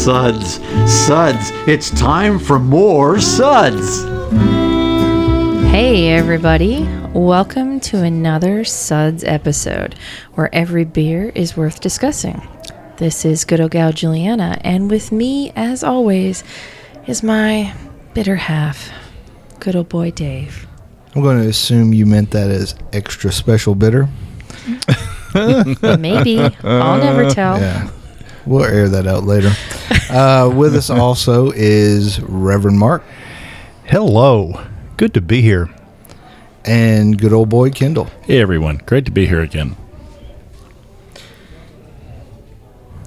Suds, suds, suds. It's time for more suds. Hey, everybody. Welcome to another Suds episode where every beer is worth discussing. This is good old gal Julieanna, and with me, as always, is my bitter half, good old boy Dave. I'm going to assume you meant that as extra special bitter. Maybe. I'll never tell. Yeah. We'll air that out later. Uh, with us also is Reverend Mark Hello. Good to be here. and good old boy Kendall. Hey everyone, great to be here again.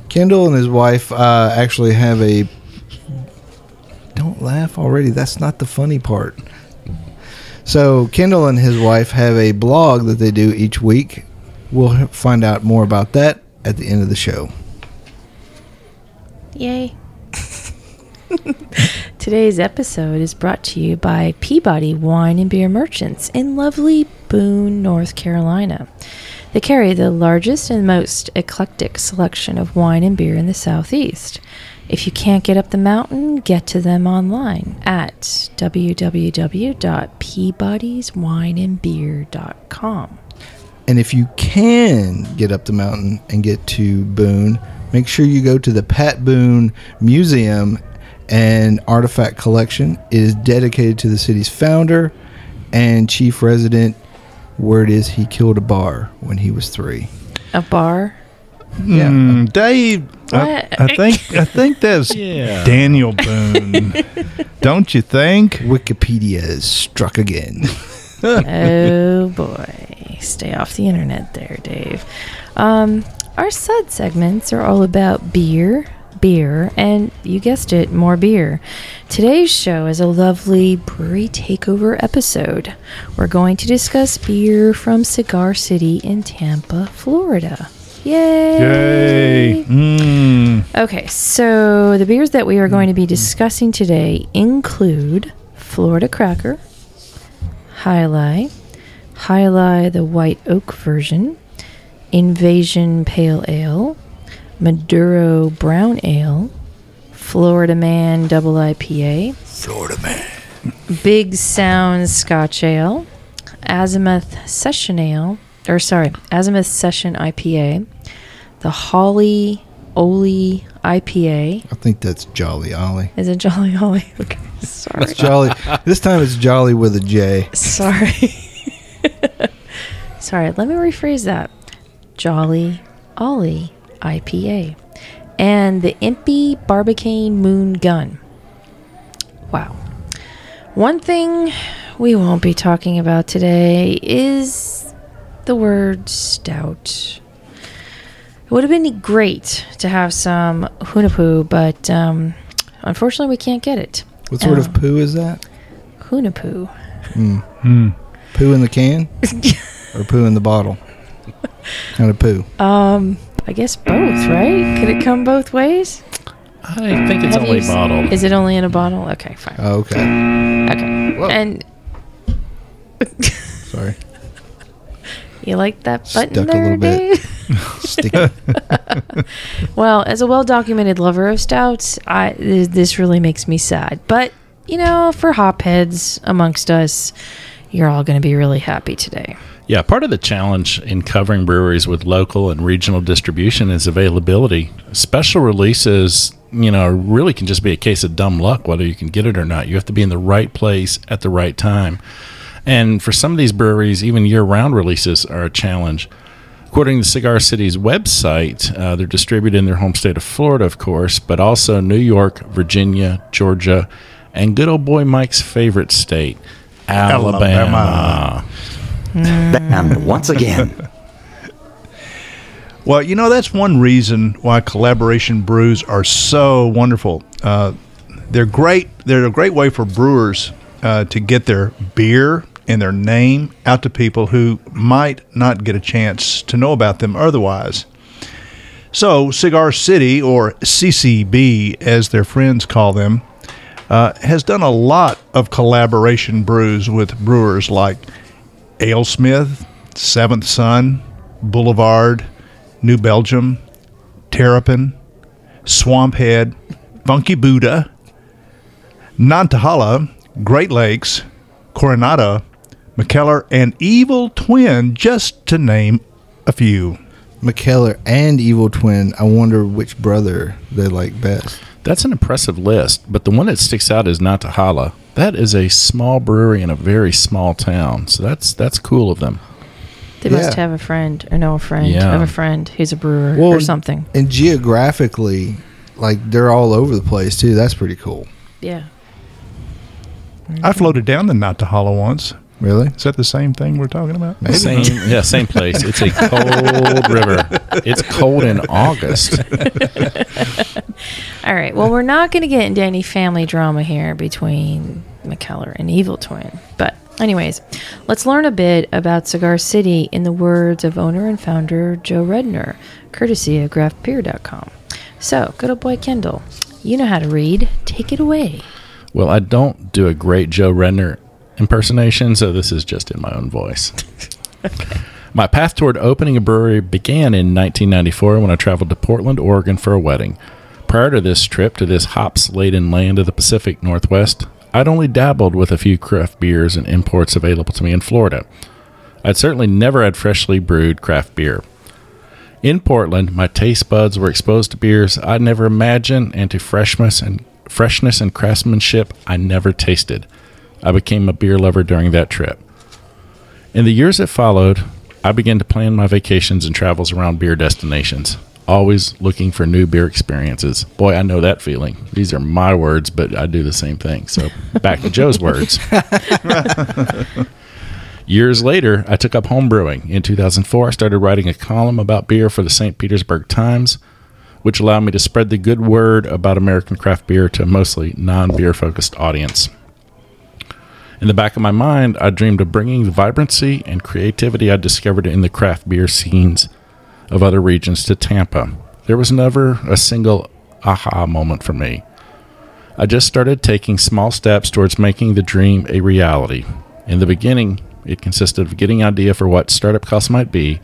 Kendall and his wife uh, actually have a. Don't laugh already. That's not the funny part. So, Kendall and his wife have a blog that they do each week. We'll find out more about that at the end of the show. Yay. Today's episode is brought to you by Peabody Wine and Beer Merchants in lovely Boone, North Carolina. They carry the largest and most eclectic selection of wine and beer in the Southeast. If you can't get up the mountain, get to them online at www.peabodyswineandbeer.com. And if you can get up the mountain and get to Boone, make sure you go to the Pat Boone Museum and Artifact Collection. It is dedicated to the city's founder and chief resident. Word is he killed a bar when he was three. A bar? Yeah. Mm, Dave, I, I think I think that's Yeah. Daniel Boone. Don't you think? Wikipedia is struck again. oh boy. Stay off the internet there, Dave. Um, our sud segments are all about beer, beer, and you guessed it, more beer. Today's show is a lovely brewery takeover episode. We're going to discuss beer from Cigar City in Tampa, Florida. Yay! Yay! Mm, Okay, so the beers that we are going to be discussing today include Florida Cracker, Jai Alai, Highlight the White Oak version, Invasion Pale Ale, Maduro Brown Ale, Florida Man Double IPA, Florida man. Big Sound Scotch Ale, Azimuth Session Ale, or sorry, Azimuth Session IPA, the Holly Oli IPA. I think that's Jolly Ollie. Is it Jolly Holly? Okay, sorry. It's Jolly. this time it's Jolly with a J. sorry. sorry, let me rephrase that. Jolly Ollie IPA. And the Impey Barbicane Moon Gun. Wow. One thing we won't be talking about today is the word stout. It would have been great to have some Hunahpu, but um, unfortunately we can't get it. What sort Oh. of poo is that? Hunahpu. mm. Poo in the can? or poo in the bottle? kind of poo. Um, I guess both, right? Could it come both ways? I think it's Have only you s- bottled. Is it only in a bottle? Okay, fine. Oh, okay. Okay. Whoa. And Sorry. you like that button Stuck a there, little bit. Dave? Sticky. well, as a well-documented lover of stouts, I th- this really makes me sad. But you know, for hopheads amongst us, you're all going to be really happy today. Yeah, part of the challenge in covering breweries with local and regional distribution is availability. Special releases, you know, really can just be a case of dumb luck whether you can get it or not. You have to be in the right place at the right time. And for some of these breweries, even year round releases are a challenge. According to Cigar City's website, uh, they're distributed in their home state of Florida, of course, but also New York, Virginia, Georgia, and good old boy Mike's favorite state, Alabama. Alabama. And once again, Well, you know that's one reason why collaboration brews are so wonderful. Uh, they're great. They're a great way for brewers uh, to get their beer and their name out to people who might not get a chance to know about them otherwise. So, Cigar City, or CCB as their friends call them, uh, has done a lot of collaboration brews with brewers like Alesmith, Seventh Son, Boulevard, New Belgium, Terrapin, Swamphead, Funky Buddha, Nantahala, Great Lakes, Coronado, Mikkeller, and Evil Twin, just to name a few. Mikkeller and Evil Twin. I wonder which brother they like best. That's an impressive list, but the one that sticks out is Natahala. That is a small brewery in a very small town, so that's that's cool of them. They must have a friend or know a friend Yeah. of a friend who's a brewer Well, or something. And geographically, like they're all over the place too. That's pretty cool. Yeah. I floated down the Nantahala once. Really? Is that the same thing we're talking about? Same, yeah, same place. It's a cold river. It's cold in August. All right. Well, we're not going to get into any family drama here between Mikkeller and Evil Twin. But, anyways, let's learn a bit about Cigar City in the words of owner and founder Joe Redner, courtesy of craftbeer.com. So, good old boy Kendall, you know how to read. Take it away. Well, I don't do a great Joe Redner impersonation, so this is just in my own voice. My path toward opening a brewery began in 1994 when I traveled to Portland, Oregon for a wedding. Prior to this trip to this hops laden land of the Pacific Northwest, I'd only dabbled with a few craft beers and imports available to me in Florida. I'd certainly never had freshly brewed craft beer. In Portland, my taste buds were exposed to beers I'd never imagined and to freshness and freshness and craftsmanship I never tasted. I became a beer lover during that trip. In the years that followed, I began to plan my vacations and travels around beer destinations, always looking for new beer experiences. Boy, I know that feeling. These are my words, but I do the same thing. So back to Joe's words. Years later, I took up home brewing. In 2004, I started writing a column about beer for the St. Petersburg Times, which allowed me to spread the good word about American craft beer to a mostly non beer focused audience. In the back of my mind, I dreamed of bringing the vibrancy and creativity I discovered in the craft beer scenes of other regions to Tampa. There was never a single aha moment for me. I just started taking small steps towards making the dream a reality. In the beginning, it consisted of getting an idea for what startup costs might be.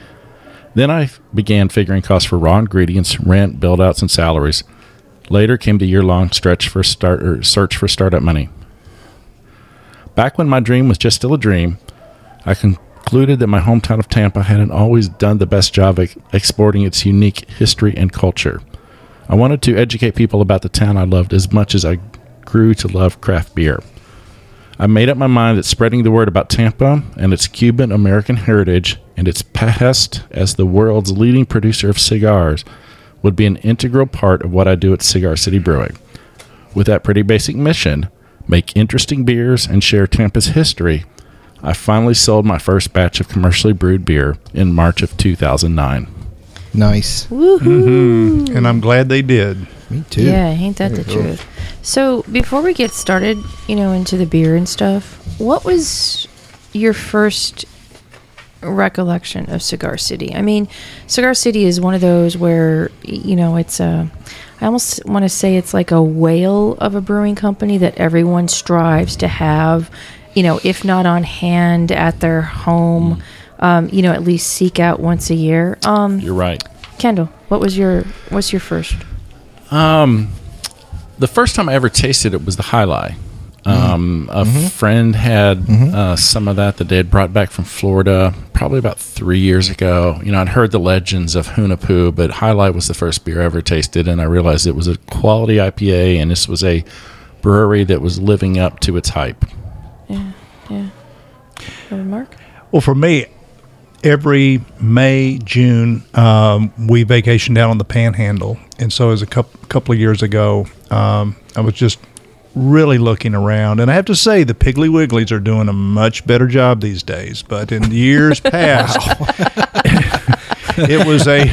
Then I began figuring costs for raw ingredients, rent, build outs, and salaries. Later came the year long stretch for start search for startup money. Back when my dream was just still a dream, I concluded that my hometown of Tampa hadn't always done the best job of exporting its unique history and culture. I wanted to educate people about the town I loved as much as I grew to love craft beer. I made up my mind that spreading the word about Tampa and its Cuban American heritage and its past as the world's leading producer of cigars would be an integral part of what I do at Cigar City Brewing. With that pretty basic mission, make interesting beers and share Tampa's history, I finally sold my first batch of commercially brewed beer in March of 2009. Nice. Woohoo! Mm-hmm. And I'm glad they did. Me too. Yeah, ain't that the Very cool. truth? So, before we get started, you know, into the beer and stuff, what was your first recollection of Cigar City? I mean, Cigar City is one of those where, you know, it's a. I almost want to say it's like a whale of a brewing company that everyone strives to have, you know, if not on hand at their home, um, you know, at least seek out once a year. Um, You're right. Kendall, what was your what's your first? Um, the first time I ever tasted it was the Jai Alai. Um, a friend had uh, some of that that they had brought back from Florida probably about three years ago. You know, I'd heard the legends of Hunahpu, but Jai Alai was the first beer I ever tasted, and I realized it was a quality IPA, and this was a brewery that was living up to its hype. Yeah, yeah. Mark. Well, for me, every May, June, um, we vacation down on the Panhandle, and so as a couple couple of years ago, um, I was just really looking around, and I have to say the Piggly Wigglies are doing a much better job these days. But in years past, it was a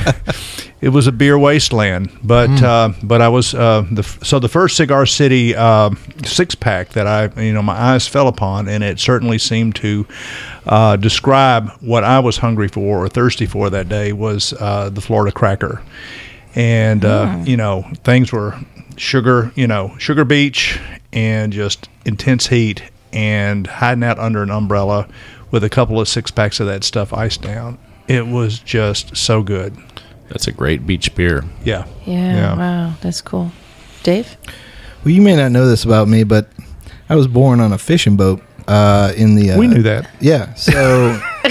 it was a beer wasteland. But Mm. uh, but I was uh, the f- so the first Cigar City uh, six pack that I you know my eyes fell upon, and it certainly seemed to uh, describe what I was hungry for or thirsty for that day was uh, the Florida Cracker, and uh, you know things were sugar you know sugar beach and just intense heat and hiding out under an umbrella with a couple of six packs of that stuff iced down. It was just so good. That's a great beach beer. Yeah. Yeah, Yeah. Wow. That's cool. Dave. Well, you may not know this about me, but I was born on a fishing boat uh, in the. Uh, We knew that. Yeah. So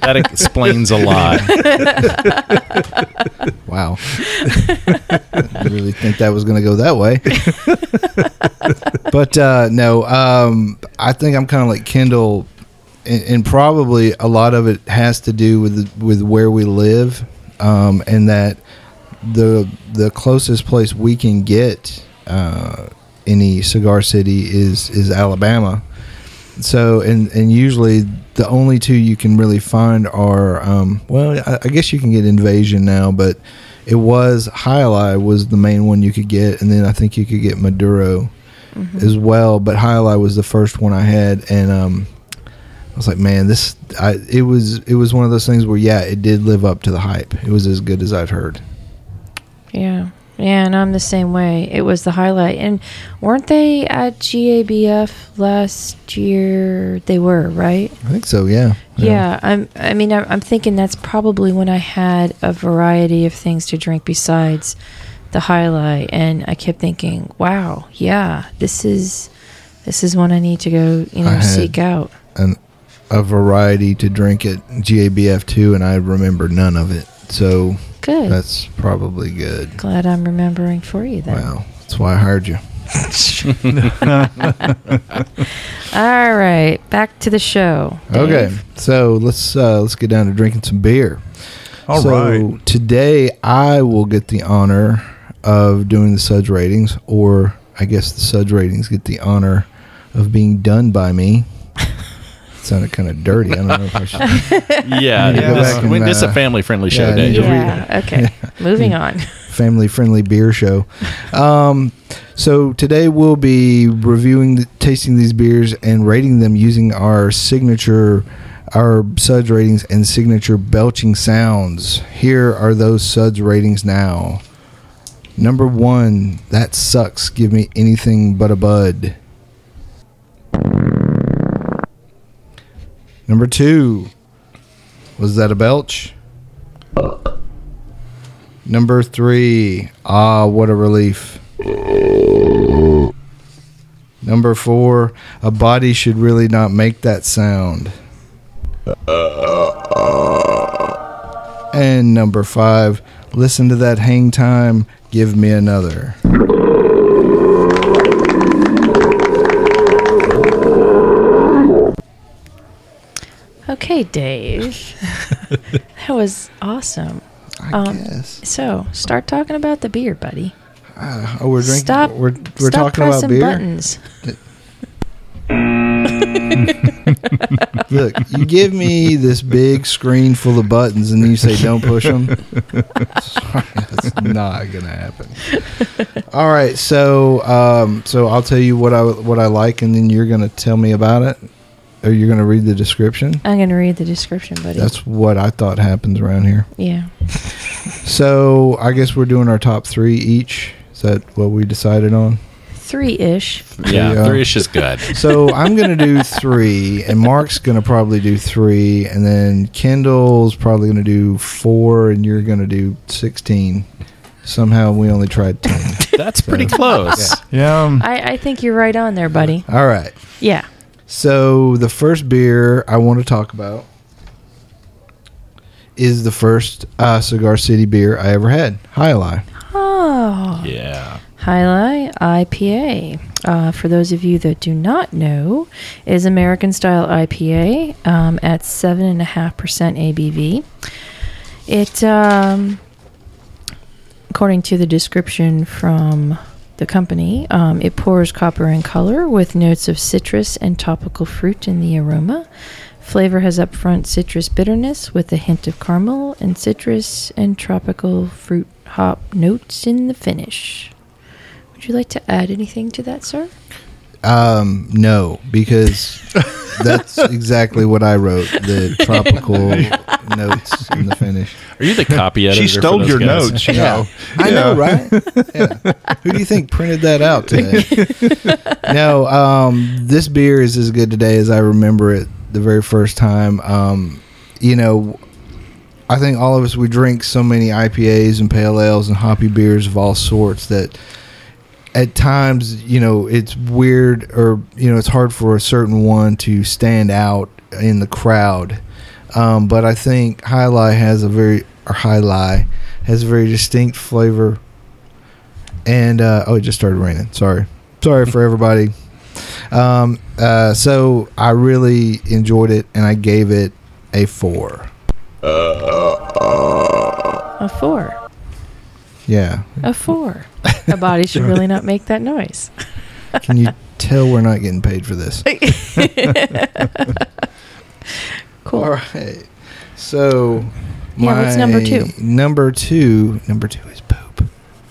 That explains a lot. wow. I really think that was going to go that way. but uh, no, um, I think I'm kind of like Kendall, and, and probably a lot of it has to do with with where we live, um, and that the the closest place we can get uh, any cigar city is is Alabama. So and and usually the only two you can really find are um, well I, I guess you can get Invasion now, but it was Jai Alai was the main one you could get, and then I think you could get Maduro as well. But Jai Alai was the first one I had, and um, I was like, man, this I it was it was one of those things where yeah, it did live up to the hype. It was as good as I'd heard. Yeah. Yeah, and I'm the same way. It was the highlight. And weren't they at GABF last year? They were, right? I think so. Yeah. Yeah, I'm. I mean, I'm, thinking that's probably when I had a variety of things to drink besides the Jai Alai, and I kept thinking, "Wow, yeah, this is this is one I need to go, you know, I had- seek out." An, a variety to drink at GABF two, and I remember none of it. So Good. that's probably good. Glad I'm remembering for you then. Wow, that's why I hired you. All right, back to the show. Okay, so let's uh, let's get down to drinking some beer. All so right. today I will get the honor of doing the Suds ratings, or I guess the Suds ratings get the honor of being done by me. Sounded kind of dirty. I don't know if I should. Yeah, need to this, back and, we- this is uh, a family friendly show, yeah, Dave. to read- Yeah. Okay. Moving on. family friendly beer show. Um, so today we'll be reviewing, the, tasting these beers and rating them using our signature, our suds ratings and signature belching sounds. Here are those suds ratings now. Number one, that sucks. Give me anything but a bud. Number two, was that a belch? Number three, ah, what a relief. Number four, a body should really not make that sound. And number five, listen to that hang time, give me another. Okay, Dave. that was awesome. I Um, guess. So, start talking about the beer, buddy. Ah, oh, we're drinking. stop. We're we're stop talking about pressing beer. buttons. Look, you give me this big screen full of buttons, and then you say don't push them. Sorry, that's not gonna happen. All right, so um, so I'll tell you what I what I like, and then you're gonna tell me about it, or you're gonna read the description. I'm going to read the description, buddy. That's what I thought happens around here. yeah. So I guess we're doing our top three each. Is that what we decided on? Three ish. Yeah, Yeah. three ish is good. So I'm gonna do three, and Mark's gonna probably do three, and then Kendall's probably gonna do four, and you're gonna do sixteen. Somehow we only tried ten. That's pretty close. Yeah. um, I, I think you're right on there, buddy. All right. Yeah. So the first beer I want to talk about is the first uh, Cigar City beer I ever had, Jai Alai. Oh. Yeah. Jai Alai IPA. Uh, for those of you that do not know, is American style IPA um, at seven and a half percent ABV. It, um, according to the description from the company, um, it pours copper in color with notes of citrus and tropical fruit in the aroma. Flavor has upfront citrus bitterness with a hint of caramel and citrus and tropical fruit hop notes in the finish. Would you like to add anything to that, sir? Um, no, because that's exactly what I wrote. The tropical notes in the finish. Are you the copy editor? She for stole those your guys? notes, you know. I know, right? Yeah. Who do you think printed that out today? no, um, this beer is as good today as I remember it the very first time. Um, you know, I think all of us we drink so many IPAs and pale ales and hoppy beers of all sorts that at times, you know, it's weird or you know, it's hard for a certain one to stand out in the crowd. Um, but I think Jai Alai has a very or Jai Alai has a very distinct flavor. And uh, oh, it just started raining. Sorry, sorry for everybody. Um, uh, so I really enjoyed it, and I gave it a four. A four. Yeah, A four. A body should really not make that noise. can you tell we're not getting paid for this? Cool. All right. So, Yeah, what's number two? Number two. Number two is poop.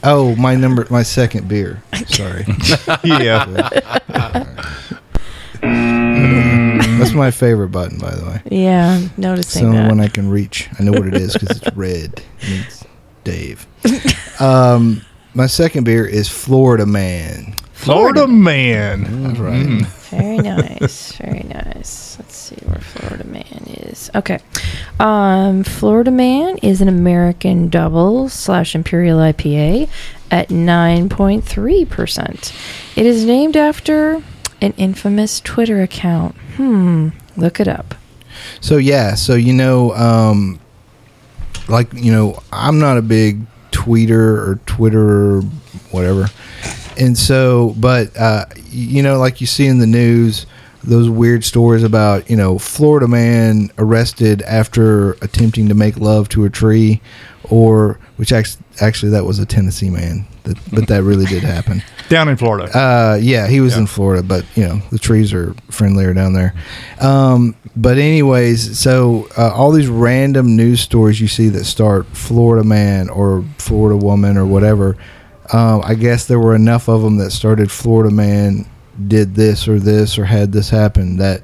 Oh, my number. My second beer. Sorry. yeah. That's my favorite button, by the way. Yeah, I'm It's the noticing only that. one I can reach. I know what it is because it's red. And it's Dave. Um, my second beer is Florida Man. Florida man. That's right. Mm. Very nice. Very nice. Let's see where Florida Man is. Okay. Um, Florida Man is an American double slash Imperial IPA at 9.3%. It is named after an infamous Twitter account. Hmm. Look it up. So yeah, so you know, um, like you know, I'm not a big tweeter or Twitter or whatever, and so, but uh, you know, like you see in the news, those weird stories about you know Florida man arrested after attempting to make love to a tree, or which actually, actually that was a Tennessee man, that, but that really did happen. Down in Florida. Uh, yeah, he was Yeah. in Florida, but you know the trees are friendlier down there. Um, but anyways, so uh, all these random news stories you see that start Florida man or Florida woman or whatever. Um, I guess there were enough of them that started Florida man did this or this or had this happen that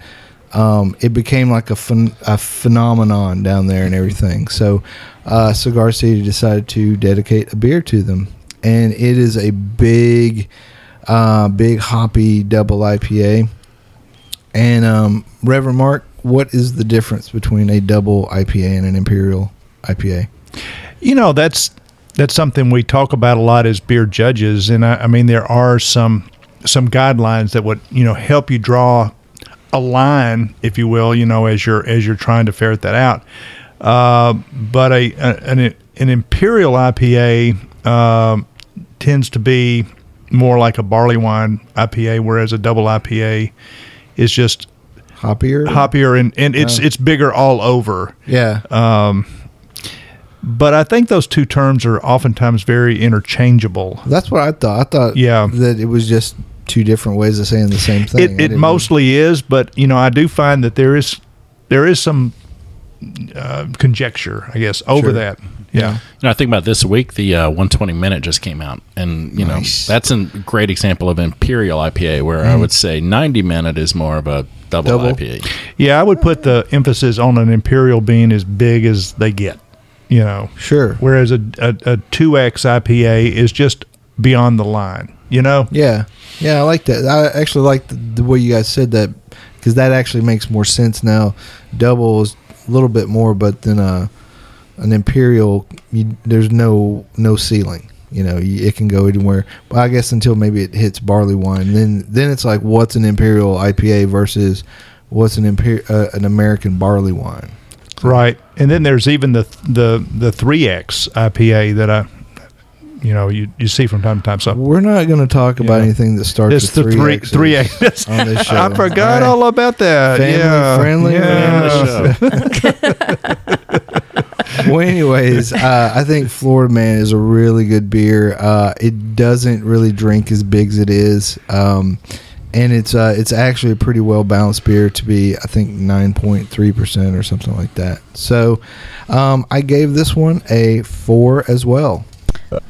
um, it became like a, phen- a phenomenon down there and everything. So uh, Cigar City decided to dedicate a beer to them, and it is a big, uh, big hoppy double IPA. And um, Reverend Mark, what is the difference between a double IPA and an imperial IPA? You know, that's that's something we talk about a lot as beer judges, and I, I mean there are some some guidelines that would you know help you draw a line, if you will, you know, as you're as you're trying to ferret that out. Uh, but a, an an imperial IPA um, tends to be more like a barley wine IPA, whereas a double IPA is just Hoppier? hoppier and, and it's it's bigger all over. Yeah. But I think those two terms are oftentimes very interchangeable. That's what I thought. I thought Yeah. that it was just two different ways of saying the same thing. It, it didn't- mostly is, but you know, I do find that there is there is some uh, conjecture, I guess, over Sure. that. Yeah. You know, I think about this week, the uh, 120 minute just came out, and you Nice. know that's a great example of imperial IPA, where I would say 90 minute is more of a double, Double. IPA. Yeah, I would put the emphasis on an imperial being as big as they get. You know, Sure. whereas a a two X IPA is just beyond the line. You know. Yeah, yeah, I like that. I actually like the, the way you guys said that because that actually makes more sense now. Double is a little bit more, but then uh, an imperial, you, there's no no ceiling. You know, you, it can go anywhere. Well, I guess until maybe it hits barley wine, then then it's like what's an imperial IPA versus what's an imper- uh, an American barley wine. Right, and then there's even the the the three X IPA that I, you know, you, you see from time to time. So We're not going to talk about Yeah. anything that starts it's with the three three X's on this show. I forgot All right. all about that. Family yeah, friendly, Yeah. Well, anyways, uh, I think Florida Man is a really good beer. Uh, it doesn't really drink as big as it is, um, and it's uh, it's actually a pretty well balanced beer to be I think nine point three percent or something like that. So um, I gave this one a four as well.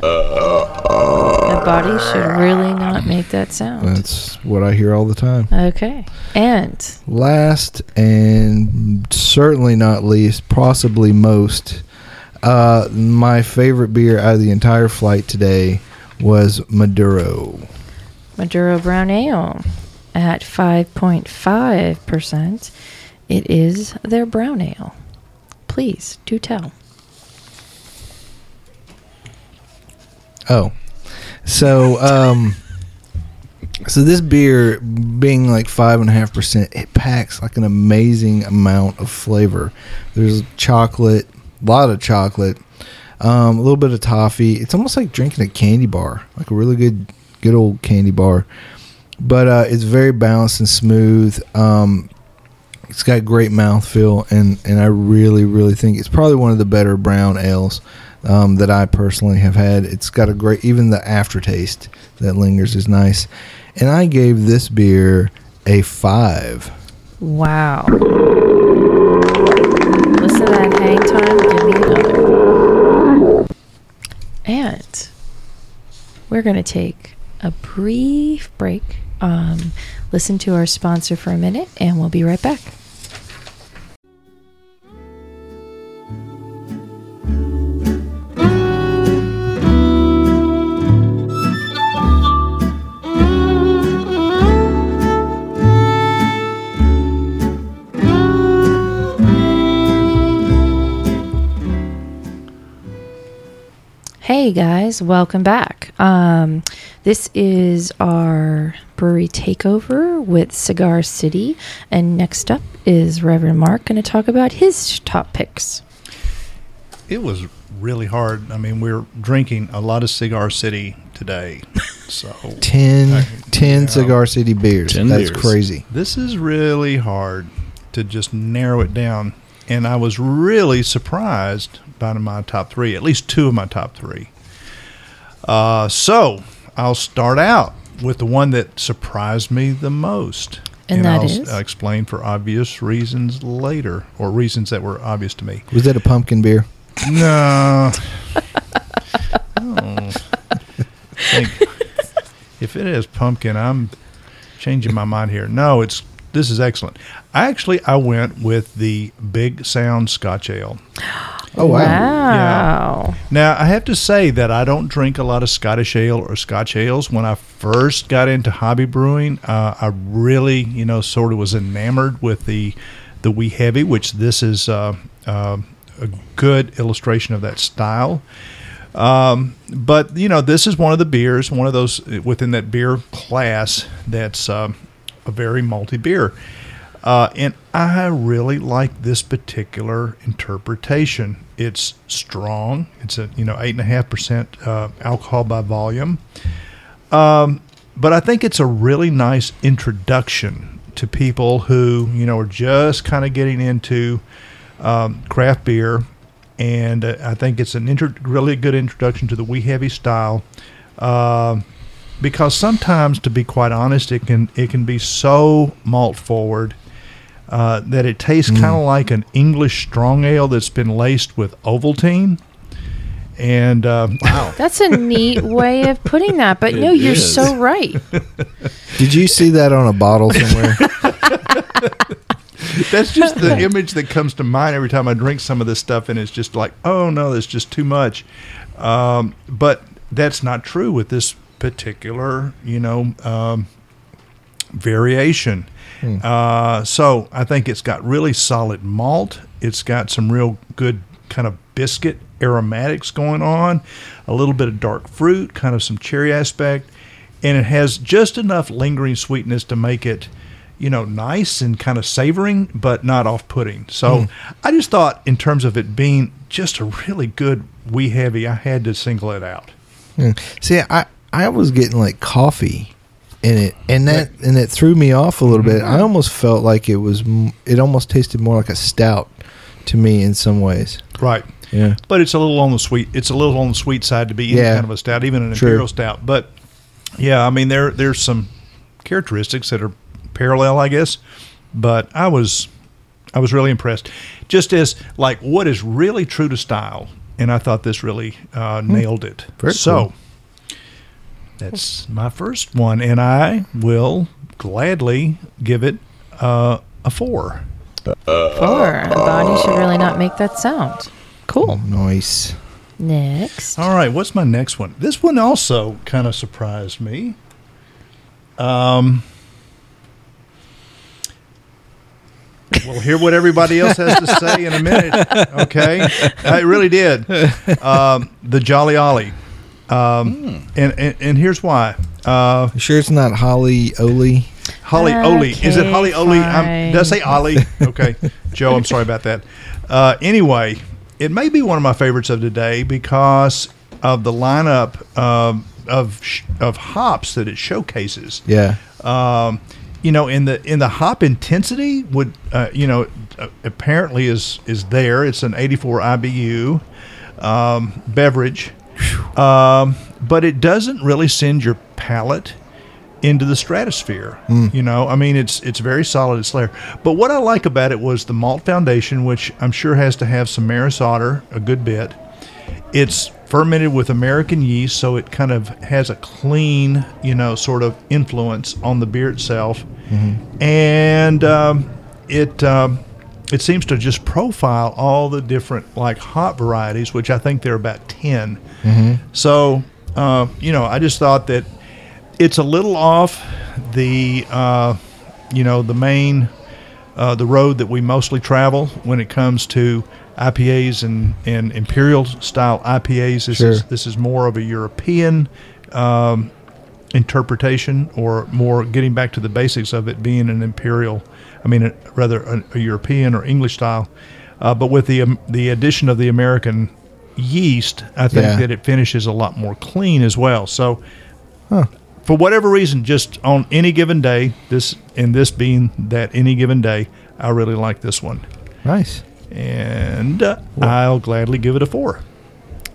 The body should really not make that sound. That's what I hear all the time. Okay. And Last and certainly not least, possibly most, uh, my favorite beer out of the entire flight today was Maduro. Maduro Brown Ale at 5.5%. It is their brown ale. Please do tell. Oh, so um, so this beer being like five and a half percent, it packs like an amazing amount of flavor. There's chocolate, a lot of chocolate, um, a little bit of toffee. It's almost like drinking a candy bar, like a really good, good old candy bar. But uh, it's very balanced and smooth. Um, it's got great mouthfeel, and and I really, really think it's probably one of the better brown ales um, that I personally have had. It's got a great, even the aftertaste that lingers is nice. And I gave this beer a five. Wow. Listen to that hang time. Give me another. And we're going to take a brief break. Um, listen to our sponsor for a minute, and we'll be right back. Hey guys, welcome back. Um, this is our brewery takeover with Cigar City, and next up is Reverend Mark going to talk about his top picks. It was really hard. I mean, we're drinking a lot of Cigar City today. So 10, Uh, 10 yeah. Cigar City beers. 10 That's beers. crazy. this is really hard to just narrow it down. And I was really surprised by my top three, at least two of my top three. Uh, so I'll start out with the one that surprised me the most. And that I'll is? s- explain for obvious reasons later, or reasons that were obvious to me. Was that a pumpkin beer? No. oh. If it is pumpkin, I'm changing my mind here. No, it's this is excellent. I Actually, I went with the Big Sound Scotch Ale. Oh, wow. Wow. Now, I have to say that I don't drink a lot of Scottish ale or Scotch ales. When I first got into hobby brewing, uh, I really, you know, sort of was enamored with the the wee heavy, which this is uh, uh, a good illustration of that style. Um, but you know, this is one of the beers, one of those within that beer class that's um, a very malty beer. Uh, and I really like this particular interpretation. It's strong. It's a you know eight and a half percent uh, alcohol by volume. Um, but I think it's a really nice introduction to people who you know are just kind of getting into um, craft beer, and uh, I think it's an intro- really good introduction to the wee heavy style. Um because sometimes, to be quite honest, it can it can be so malt forward uh, that it tastes kind of like an English strong ale that's been laced with Ovaltine. And uh, wow, That's a neat way of putting that, but no, It you're is. so right. Did you see that on a bottle somewhere? that's just the image that comes to mind every time I drink some of this stuff, and it's just like, oh no, that's just too much. Um, but that's not true with this particular, you know, um, variation. Uh, so I think it's got really solid malt. It's got some real good kind of biscuit aromatics going on, a little bit of dark fruit, kind of some cherry aspect, and it has just enough lingering sweetness to make it, you know, nice and kind of savoring, but not off-putting. So I just thought, in terms of it being just a really good wee heavy, I had to single it out. Hmm. See, I I was getting like coffee in it, and that and it threw me off a little bit. I almost felt like it was. It almost tasted more like a stout to me in some ways. Right. Yeah. but it's a little on the sweet. It's a little on the sweet side to be any Yeah. kind of a stout, even an True. imperial stout. But yeah, I mean there there's some characteristics that are parallel, I guess. But I was I was really impressed. Just as like what is really true to style, and I thought this really uh, nailed it. Hmm. Very so cool. That's my first one, and I will gladly give it uh, a four. Four. A body should really not make that sound. Cool. Nice. Next. All right, what's my next one? This one also kind of surprised me. Um, we'll hear what everybody else has to say in a minute. Okay, I really did. Um, the Jolly Ollie, um, and, and and here's why. Uh, You sure it's not Holly Oli? Holly Oli. Is it Holly Okay, Oli? Um, did I say Ollie? Okay. Joe, I'm sorry about that. Uh, anyway, it may be one of my favorites of today because of the lineup um, of sh- of hops that it showcases. Yeah. Um, you know, in the in the hop intensity would uh, you know uh, apparently is is there. It's an 84 IBU um, beverage, um, but it doesn't really send your palate into the stratosphere. You know, I mean, it's it's very solid. It's there. But what I like about it was the malt foundation, which I'm sure has to have some maris otter a good bit. It's fermented with American yeast, so it kind of has a clean, you know, sort of influence on the beer itself, and um, it um, it seems to just profile all the different like hop varieties, which I think there are about 10 So uh, you know, I just thought that it's a little off the uh, you know the main uh, the road that we mostly travel when it comes to IPAs and, and imperial style IPAs. This is this is more of a European um, interpretation, or more getting back to the basics of it being an imperial. I mean, a, rather a, a European or English style. Uh, but with the um, the addition of the American yeast, I think Yeah. that it finishes a lot more clean as well. So for whatever reason, just on any given day, this and this being that any given day, I really like this one, Nice. and uh, I'll gladly give it a four.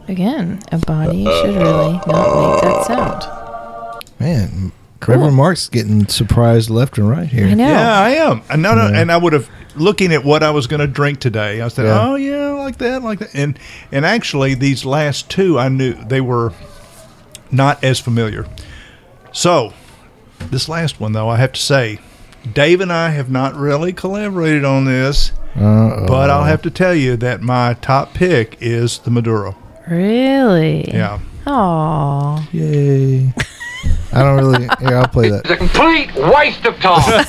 Again, a body should really not make that sound. Man, Reverend Mark's getting surprised left and right here. I know. Yeah, I am. And no, no, and I would have looking at what I was going to drink today. I said, Yeah. "Oh yeah, like that, like that." And and actually, these last two, I knew they were not as familiar. So, this last one, though, I have to say, Dave and I have not really collaborated on this, Uh-oh. but I'll have to tell you that my top pick is the Maduro. Really? Yeah. Aw. Yay. I don't really. Here, I'll play that. It's a complete waste of time.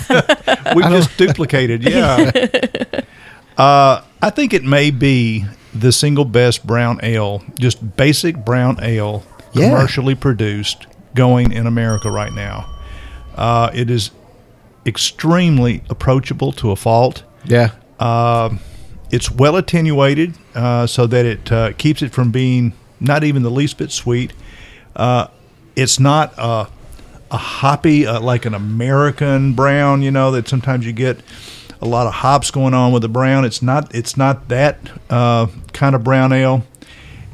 we just duplicated. Yeah. uh, I think it may be the single best brown ale, just basic brown ale, Yeah. commercially produced, going in America right now. Uh, it is extremely approachable to a fault. Yeah. Um, it's well attenuated uh, so that it uh, keeps it from being not even the least bit sweet. Uh, it's not a, a hoppy uh, like an American brown, you know, that sometimes you get a lot of hops going on with the brown. It's not. It's not that uh, kind of brown ale.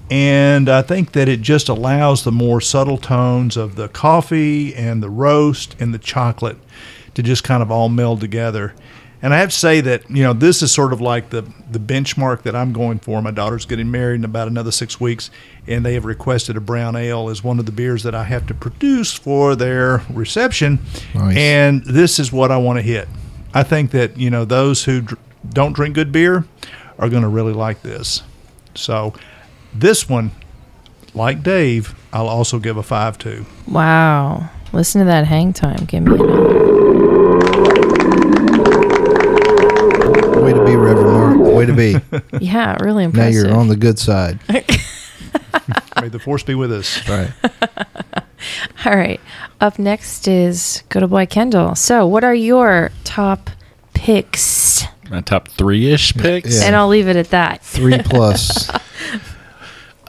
And I think that it just allows the more subtle tones of the coffee and the roast and the chocolate to just kind of all meld together. And I have to say that you know this is sort of like the the benchmark that I'm going for. My daughter's getting married in about another six weeks, and they have requested a brown ale as one of the beers that I have to produce for their reception. Nice. And this is what I want to hit. I think that you know those who dr- don't drink good beer are going to really like this. So this one, like Dave, I'll also give a five to. Wow. Listen to that hang time. Give me a to be. Yeah, really impressive. now you're on the good side. May the force be with us. Right. All right. Up next is Good Old Boy Kendall. So, what are your top picks? My top three ish picks. Yeah. And I'll leave it at that. Three plus.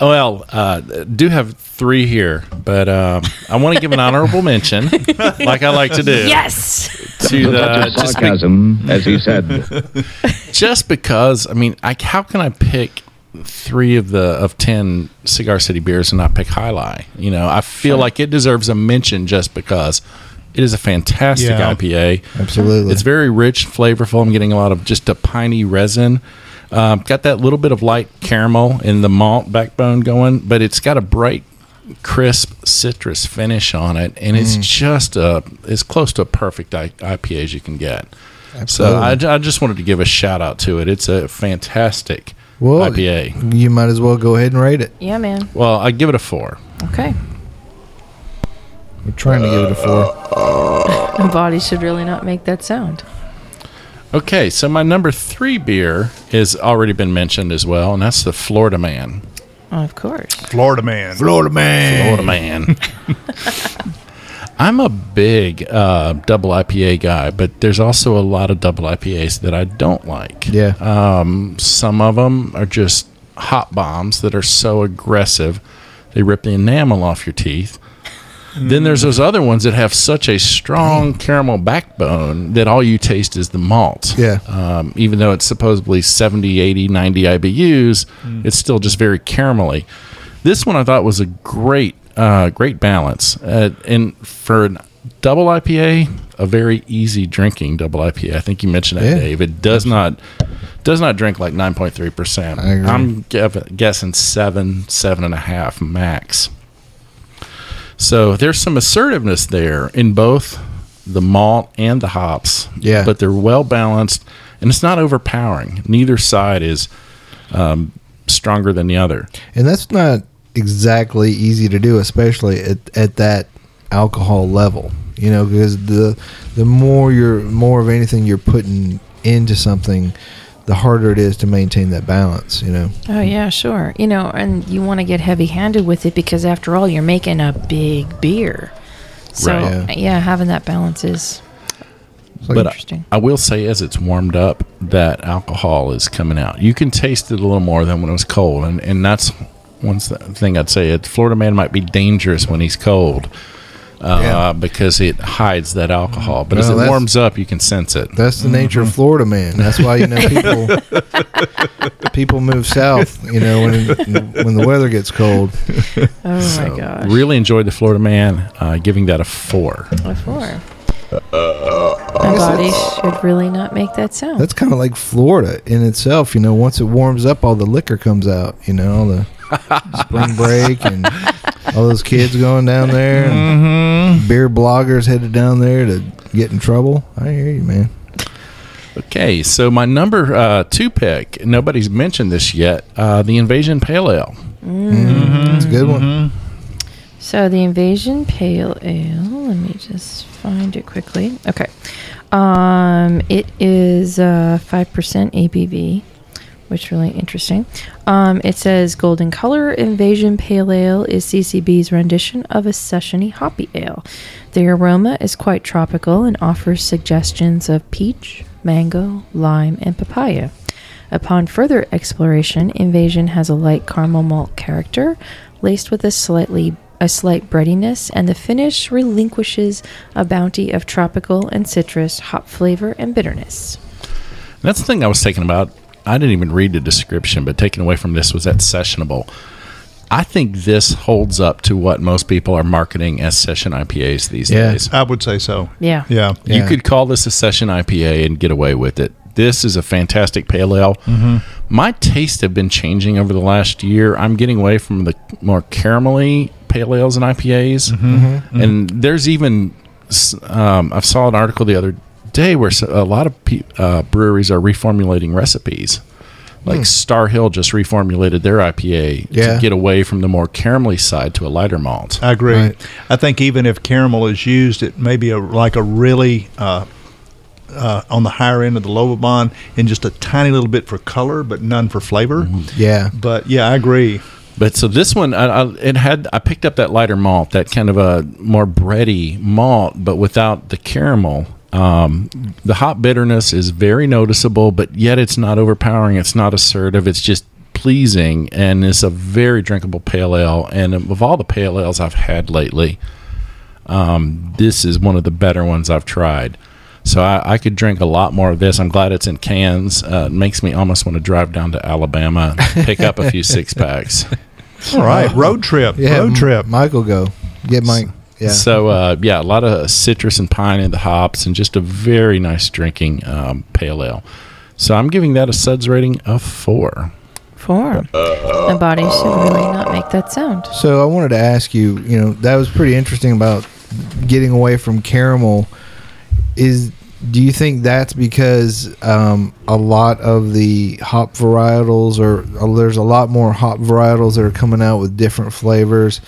Well, uh, do have three here, but um, I want to give an honorable mention, like I like to do. Yes. To the just, be- Sarcasm, as he said. just because I mean, I, how can I pick three of the of ten Cigar City beers and not pick Jai Alai? You know, I feel like it deserves a mention just because It is a fantastic Yeah. IPA. Absolutely. It's very rich, flavorful. I'm getting a lot of just a piney resin. Um, got that little bit of light caramel in the malt backbone going, but it's got a bright, crisp citrus finish on it, and it's just a as close to a perfect IPA as you can get. Absolutely. So I, I just wanted to give a shout out to it. It's a fantastic well, IPA. You might as well go ahead and rate it. Yeah, man. Well, I give it a four. Okay. We're trying to give it a four. My body should really not make that sound. Okay, so my number three beer has already been mentioned as well, and that's the Florida Man. Of course. Florida man. Florida man. Florida Man. I'm a big uh, double IPA guy, but there's also a lot of double IPAs that I don't like. Yeah. Um, some of them are just hot bombs that are so aggressive they rip the enamel off your teeth. Then there's those other ones that have such a strong caramel backbone that all you taste is the malt. Yeah. Um, even though it's supposedly 70, 80, 90 IBUs, it's still just very caramelly. This one I thought was a great, uh, great balance. Uh, and for a double IPA, a very easy drinking double IPA. I think you mentioned that, Yeah. Dave. It does not does not drink like 9.3 percent. I agree. I'm guessing seven, seven and a half max. So there's some assertiveness there in both the malt and the hops. Yeah. But they're well balanced and it's not overpowering. Neither side is um, stronger than the other. And that's not exactly easy to do, especially at, at that alcohol level. You know, because the the more you're more of anything you're putting into something, the harder it is to maintain that balance. You know. Oh yeah, sure. You know, and you want to get heavy-handed with it because after all, you're making a big beer. So Right. Yeah. Uh, yeah, having that balance is It's like- but I, interesting. I will say, as it's warmed up, that alcohol is coming out. You can taste it a little more than when it was cold, and and that's one thing I'd say. It, Florida man might be dangerous when he's cold. Uh, Yeah. because it hides that alcohol, but as it warms up, you can sense it. That's the nature of Florida, man. That's why you know people people move south. You know when when the weather gets cold. Oh So, my gosh. Really enjoyed the Florida man, uh, giving that a four. A four. My body should really not make that sound. That's kind of like Florida in itself. You know, once it warms up, all the liquor comes out. You know, all the spring break and all those kids going down there, and beer bloggers headed down there to get in trouble. I hear you, man. Okay, so my number uh, two pick, nobody's mentioned this yet, uh, the Invasion Pale Ale. It's a good one. So the Invasion Pale Ale. Let me just find it quickly. Okay. Um, it is uh, five percent ABV, which is really interesting. Um, it says golden color Invasion Pale Ale is CCB's rendition of a sessiony hoppy ale. The aroma is quite tropical and offers suggestions of peach, mango, lime, and papaya. Upon further exploration, Invasion has a light caramel malt character, laced with a slightly a slight breadiness, and the finish relinquishes a bounty of tropical and citrus, hop flavor, and bitterness. That's the thing I was thinking about. I didn't even read the description, but taken away from this was that sessionable. I think this holds up to what most people are marketing as session IPAs these Yeah. days. I would say so. Yeah. Yeah. You Yeah. could call this a session IPA and get away with it. This is a fantastic pale ale. Mm-hmm. My tastes have been changing over the last year. I'm getting away from the more caramelly pale ales and IPAs. Mm-hmm. Mm-hmm. And there's even, um, I saw an article the other day where a lot of pe- uh, breweries are reformulating recipes. Like Starr Hill just reformulated their IPA Yeah. to get away from the more caramelly side to a lighter malt. I agree. Right. I think even if caramel is used, it may be a, like a really uh, uh, on the higher end of the Lovibond and just a tiny little bit for color, but none for flavor. Yeah. But yeah, I agree. But so this one, I, I, it had I picked up that lighter malt, that kind of a more bready malt, but without the caramel. Um, the hop bitterness is very noticeable, but yet it's not overpowering. It's not assertive. It's just pleasing, and it's a very drinkable pale ale. And of all the pale ales I've had lately, um, this is one of the better ones I've tried. So I, I could drink a lot more of this. I'm glad it's in cans. Uh, it makes me almost want to drive down to Alabama, and pick up a few six packs. All right, road trip. Yeah. road trip. Michael, go get Mike. Yeah. So uh, yeah, a lot of citrus and pine in the hops, and just a very nice drinking um, pale ale. So I'm giving that a suds rating of four. Four. The body should really not make that sound. So I wanted to ask you, you know, that was pretty interesting about getting away from caramel. Is do you think that's because um, a lot of the hop varietals or uh, there's a lot more hop varietals that are coming out with different flavors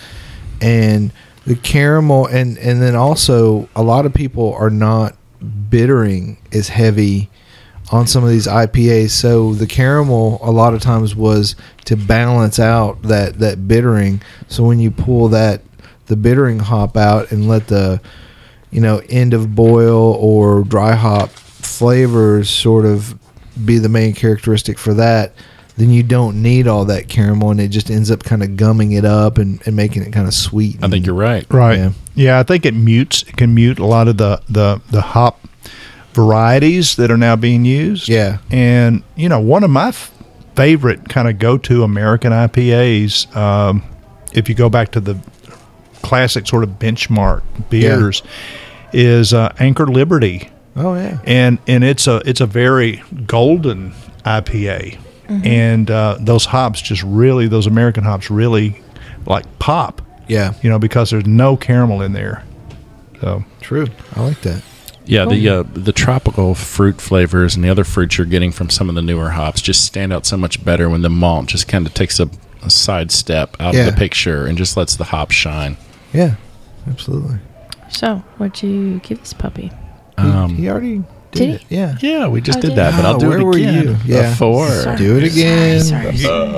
and the caramel and and then also a lot of people are not bittering as heavy on some of these IPAs. So the caramel a lot of times was to balance out that that bittering. So when you pull that the bittering hop out and let the you know end of boil or dry hop flavors sort of be the main characteristic for that then you don't need all that caramel and it just ends up kind of gumming it up and, and making it kind of sweet I think you're right. Right. Yeah. Yeah. I think it mutes. It can mute a lot of the the the hop varieties that are now being used. Yeah. And you know, one of my f- favorite kind of go-to American IPAs, um, if you go back to the classic sort of benchmark beers, is uh, Anchor Liberty, oh yeah and and it's a it's a very golden IPA, and uh, those hops just really those American hops really like pop yeah you know, because there's no caramel in there. So true i like that Yeah, the uh, the tropical fruit flavors and the other fruits you're getting from some of the newer hops just stand out so much better when the malt just kind of takes a, a side step out Yeah. of the picture and just lets the hops shine. yeah absolutely So, what'd you give this puppy? He- Um, he, already did, did it yeah yeah, we just Oh, did did that, but Ah, I'll do where it were again. you? A Yeah. four. Sorry. do it again Sorry, sorry.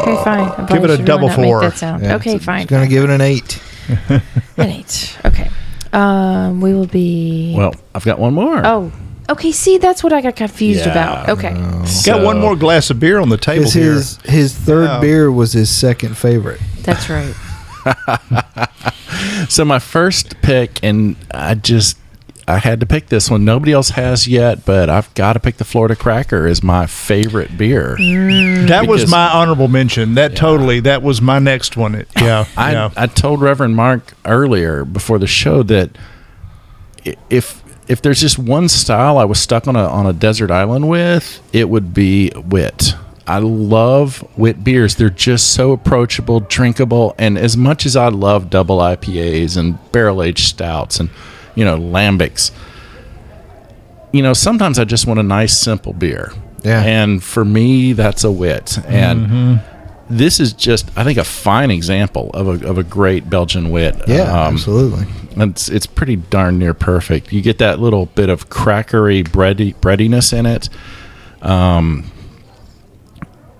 okay, fine. Give it a should double not make four. that sound. Yeah, okay, it's- fine. it's gonna give it an eight an eight. Okay. Um, we will be. Well, I've got one more. Oh, okay. See, that's what I got confused Yeah. about. Okay. got one more glass of beer on the table His here. his, his third Wow. beer was his second favorite. That's right. So my first pick, and I just I had to pick this one. Nobody else has yet, but I've got to pick the Florida Cracker as my favorite beer. Mm. that was my honorable mention. That totally. That was my next one. It- yeah. I, yeah. I told Reverend Mark earlier before the show that if if there's just one style I was stuck on a on a desert island with, it would be wit. I love wit beers. They're just so approachable, drinkable, and as much as I love double IPAs and barrel aged stouts and you know lambics, you know sometimes I just want a nice simple beer. Yeah. and for me that's a wit and this is just I think a fine example of a, of a great Belgian wit. Yeah, Um, absolutely. It's it's pretty darn near perfect. You get that little bit of crackery bready breadiness in it. Um,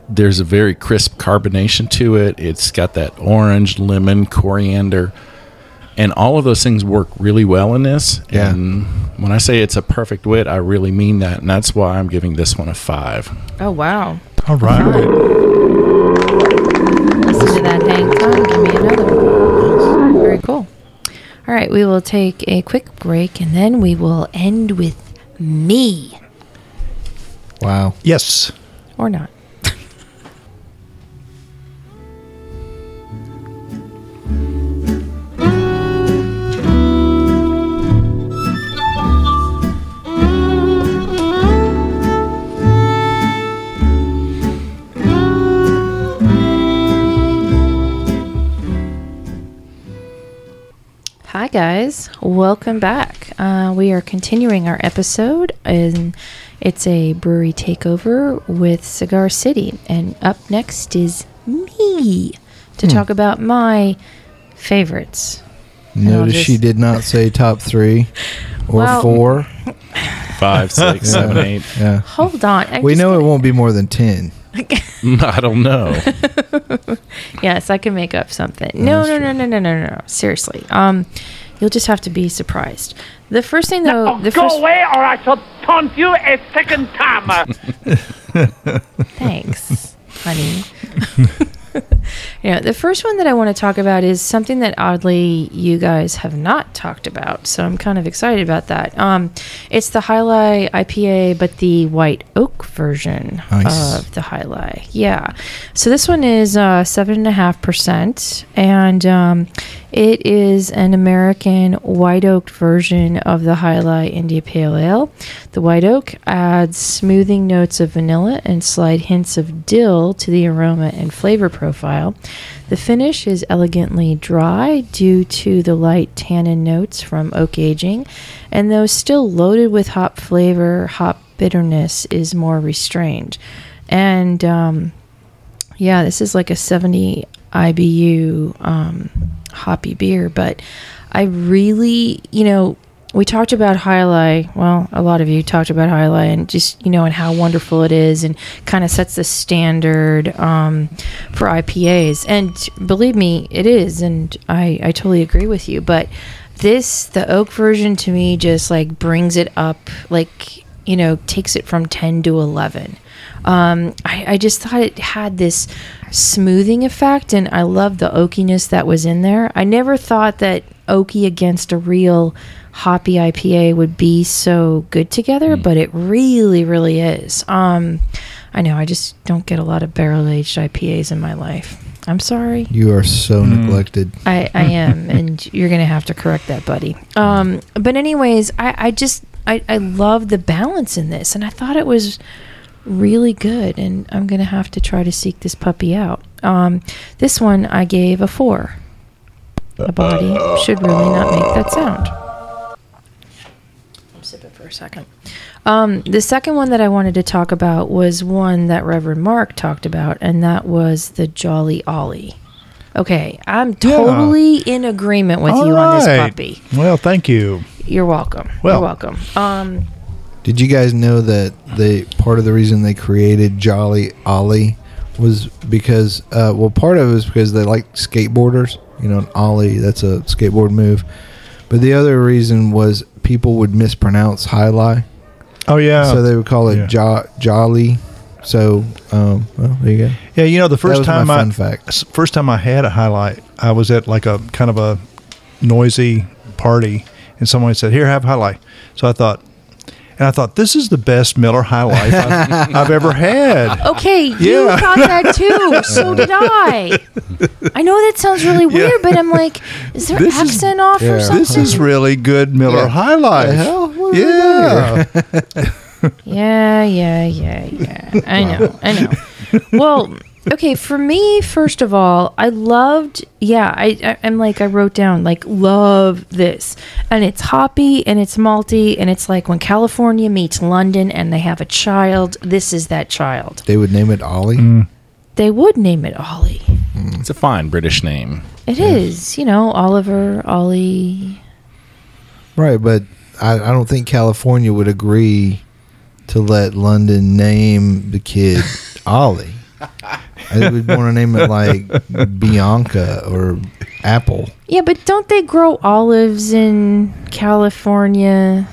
there's a very crisp carbonation to it. It's got that orange, lemon, coriander, and all of those things work really well in this. Yeah. And when I say it's a perfect wit, I really mean that, and that's why I'm giving this one a five. Oh wow. All right. Listen to that hang time. Give me another. Very cool. All right, we will take a quick break and then we will end with me Wow. Yes. or not. Hi, guys. Welcome back. Uh, we are continuing our episode, and it's a brewery takeover with Cigar City. And up next is me to talk about my favorites. Notice just- she did not say top three or Well- four. Five, six, seven, eight. Yeah. Hold on. I'm We just know it gonna- won't be more than ten. I don't know. Yes, I can make up something. No, no, no, no, no, no, no, no. Seriously. Um, you'll just have to be surprised. The first thing, though, Now, the go first. away or I shall taunt you a second time. Thanks, honey. yeah, the first one that I want to talk about is something that oddly you guys have not talked about. So I'm kind of excited about that. Um, it's the Jai Alai IPA, but the white oak version Nice. of the Jai Alai. Yeah. So this one is uh, seven and a half percent, and um, It is an American white oak version of the Jai Alai India Pale Ale. The white oak adds smoothing notes of vanilla and slight hints of dill to the aroma and flavor profile. The finish is elegantly dry due to the light tannin notes from oak aging, and though still loaded with hop flavor, hop bitterness is more restrained. And um, yeah, this is like a 70 IBU um, hoppy beer, but I really, you know, we talked about Jai Alai. Well, a lot of you talked about Jai Alai and just, you know, and how wonderful it is and kind of sets the standard um, for IPAs. And believe me, it is. And I, I totally agree with you. But this, the oak version to me, just like brings it up, like, you know, takes it from 10 to 11 um, I, I just thought it had this smoothing effect, and I love the oakiness that was in there. I never thought that oaky against a real hoppy IPA would be so good together, but it really, really is. Um, I know I just don't get a lot of barrel aged IPAs in my life. I'm sorry. You are so neglected. I, I am, and you're gonna have to correct that, buddy. Um, but anyways, I, I just I, I love the balance in this, and I thought it was really good, and I'm gonna have to try to seek this puppy out. Um, this one I gave a four. A body should really not make that sound. I'm sipping for a second. Um, the second one that I wanted to talk about was one that Reverend Mark talked about, and that was the Jolly Ollie. Okay, I'm totally in agreement with you on this puppy. Well, thank you. You're welcome. Well- You're welcome. Um, Did you guys know that they part of the reason they created Jolly Ollie was because uh, well part of it was because they like skateboarders. You know, an ollie that's a skateboard move. But the other reason was people would mispronounce Jai Alai, Oh yeah. so they would call it yeah. jo- Jolly. So, um, well, there you go. yeah, you know the first time I fun fact. first time I had a Jai Alai, I was at like a kind of a noisy party, and someone said, "Here, have Jai Alai." So I thought, and I thought, this is the best Miller High Life I've, I've ever had. okay, you Yeah. thought that too. So did I. I know that sounds really weird, but I'm like, is there This is- accent off or something? This is really good Miller Yeah. High Life. The hell? What yeah. Yeah, yeah, yeah, yeah. I know, I know. Well, okay, for me, first of all, I loved, yeah, I, I, I'm like, I wrote down, like, love this. And it's hoppy and it's malty, and it's like when California meets London and they have a child, this is that child. They would name it Ollie. Mm. They would name it Ollie. It's a fine British name. It is, you know, Oliver, Ollie. Right, but I, I don't think California would agree to let London name the kid Ollie. I would want to name it like Bianca or Apple. Yeah, but don't they grow olives in California?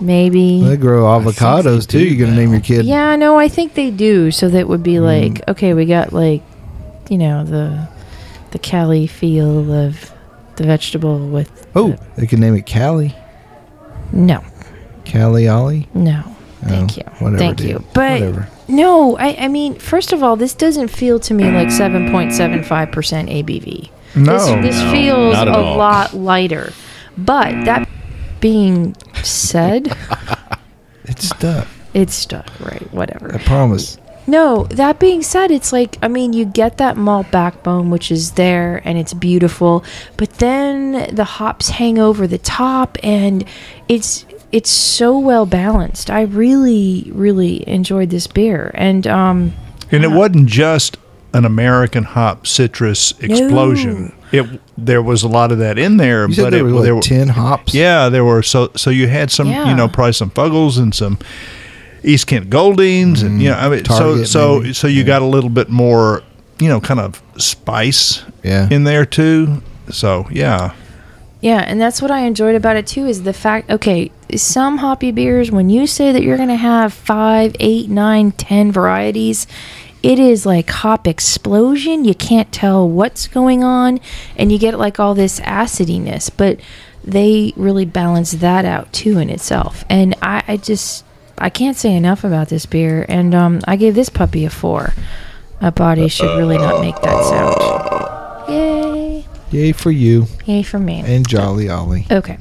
Maybe. They grow avocados too. You're gonna name your kid. Yeah, no, I think they do. So that would be Mm. like, okay, we got like, you know, the the Cali feel of the vegetable with. Oh, the- they could name it Cali. no, Callie Ollie. no, thank Oh, you, whatever, thank dude. you. But Whatever. No, I, I mean, first of all, this doesn't feel to me like seven point seven five percent ABV. No, this, this no, feels not a all. lot lighter. But that being said, It's stuck. it's stuck. Right, whatever. I promise. No, that being said, it's like I mean, you get that malt backbone which is there and it's beautiful, but then the hops hang over the top and it's it's so well balanced. I really really enjoyed this beer. And um and it wasn't just an American hop citrus explosion. It there was a lot of that in there, You said but there it, were there like ten hops. Yeah, there were so so you had some Yeah. you know probably some Fuggles and some East Kent Goldings and you know I mean so Target, so maybe. so you got a little bit more you know kind of spice Yeah. in there too. So yeah, Yeah, and that's what I enjoyed about it too is the fact okay, some hoppy beers, when you say that you're gonna have five, eight, nine, ten varieties, it is like hop explosion. You can't tell what's going on and you get like all this acidiness, but they really balance that out too in itself. And I, I just I can't say enough about this beer and um I gave this puppy a four. A body should really not make that sound. Yay. Yay for you Yay for me. and Jolly Ollie. Okay.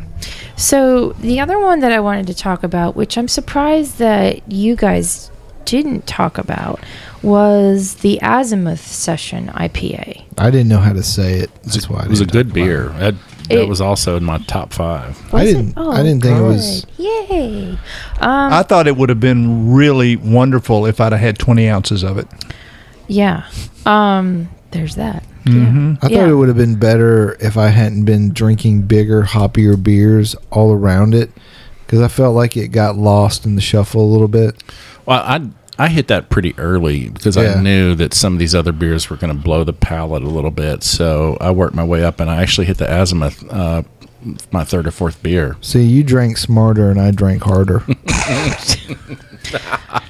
So the other one that I wanted to talk about, which I'm surprised that you guys didn't talk about, was the Azimuth Session IPA. I didn't know how to say it. That's why I It was a good beer. That, that It- was also in my top five. I Was it? didn't- Oh, I didn't think it was- good. Yay! Um, I thought it would have been really wonderful if I'd have had 20 ounces of it. yeah. Um, there's that. Mhm. I thought Yeah. it would have been better if I hadn't been drinking bigger, hoppier beers all around it because I felt like it got lost in the shuffle a little bit. Well, I I hit that pretty early because Yeah. I knew that some of these other beers were going to blow the palate a little bit. So I worked my way up, and I actually hit the azimuth, uh, my third or fourth beer. See, you drank smarter and I drank harder.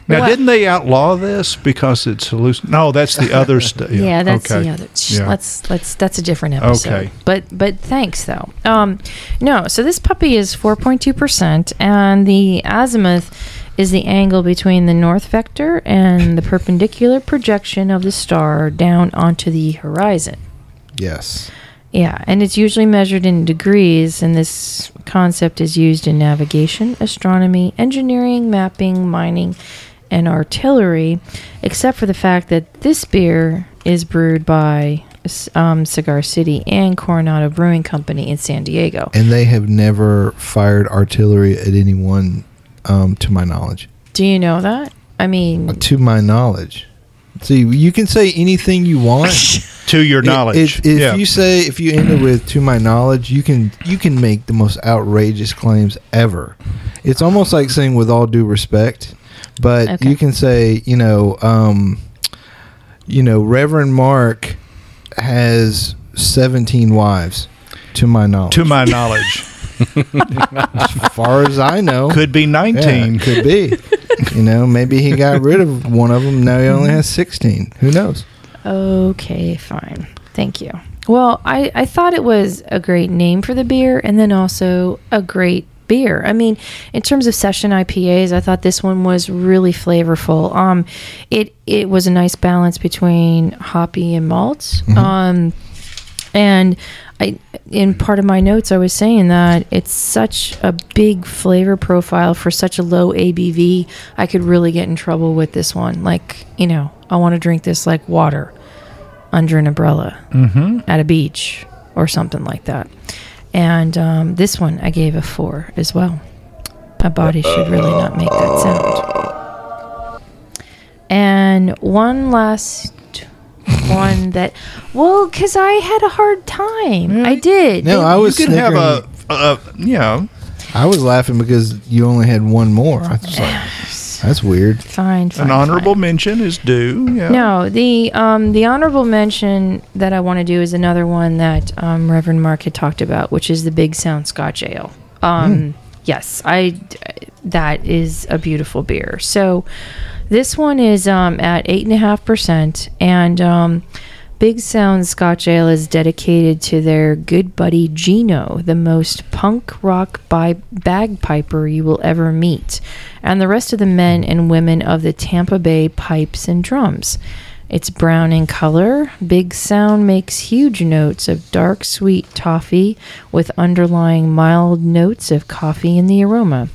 Now, Well- didn't they outlaw this because it's hallucin? No, that's the other stuff. Yeah, that's okay. the other. Shh, Yeah. Let's let's that's a different episode. Okay. But but thanks though. Um, no. So this puppy is 4.2 percent, and the azimuth is the angle between the north vector and the perpendicular projection of the star down onto the horizon. yes. Yeah, and it's usually measured in degrees, and this concept is used in navigation, astronomy, engineering, mapping, mining, and artillery, except for the fact that this beer is brewed by um, Cigar City and Coronado Brewing Company in San Diego. And they have never fired artillery at anyone, um, to my knowledge. Do you know that? I mean, To my knowledge. See, you can say anything you want. To your knowledge. If, if yeah. you say if you end it with "to my knowledge," you can you can make the most outrageous claims ever. It's almost like saying "with all due respect," but Okay. you can say you know, um, you know, Reverend Mark has seventeen wives. To my knowledge, to my knowledge, as far as I know, could be yeah, 19. could be. you know, maybe he got rid of one of them. Now he only has sixteen. Who knows? Okay, fine. Thank you. Well, I, I thought it was a great name for the beer and then also a great beer. I mean, in terms of session IPAs, I thought this one was really flavorful. Um it it was a nice balance between hoppy and malts. Um and I in part of my notes I was saying that it's such a big flavor profile for such a low ABV. I could really get in trouble with this one. Like, you know, I want to drink this like water under an umbrella at a beach or something like that. And um, this one I gave a four as well. My body should really not make that sound. And one last one that, well, because I had a hard time. I did. No, They- I was you can have snickering. a, a, you know, I was laughing because you only had one more. I was like, that's weird. fine, fine. an honorable fine. mention is due. Yeah. No, the um, the honorable mention that I want to do is another one that um, Reverend Mark had talked about, which is the Big Sound Scotch Ale. Um, Yes, I. That is a beautiful beer. So, this one is um, at eight and a half percent, and um, Big Sound Scotch Ale is dedicated to their good buddy Gino, the most punk rock bi- bagpiper you will ever meet, and the rest of the men and women of the Tampa Bay Pipes and Drums. It's brown in color. Big Sound makes huge notes of dark sweet toffee with underlying mild notes of coffee in the aroma.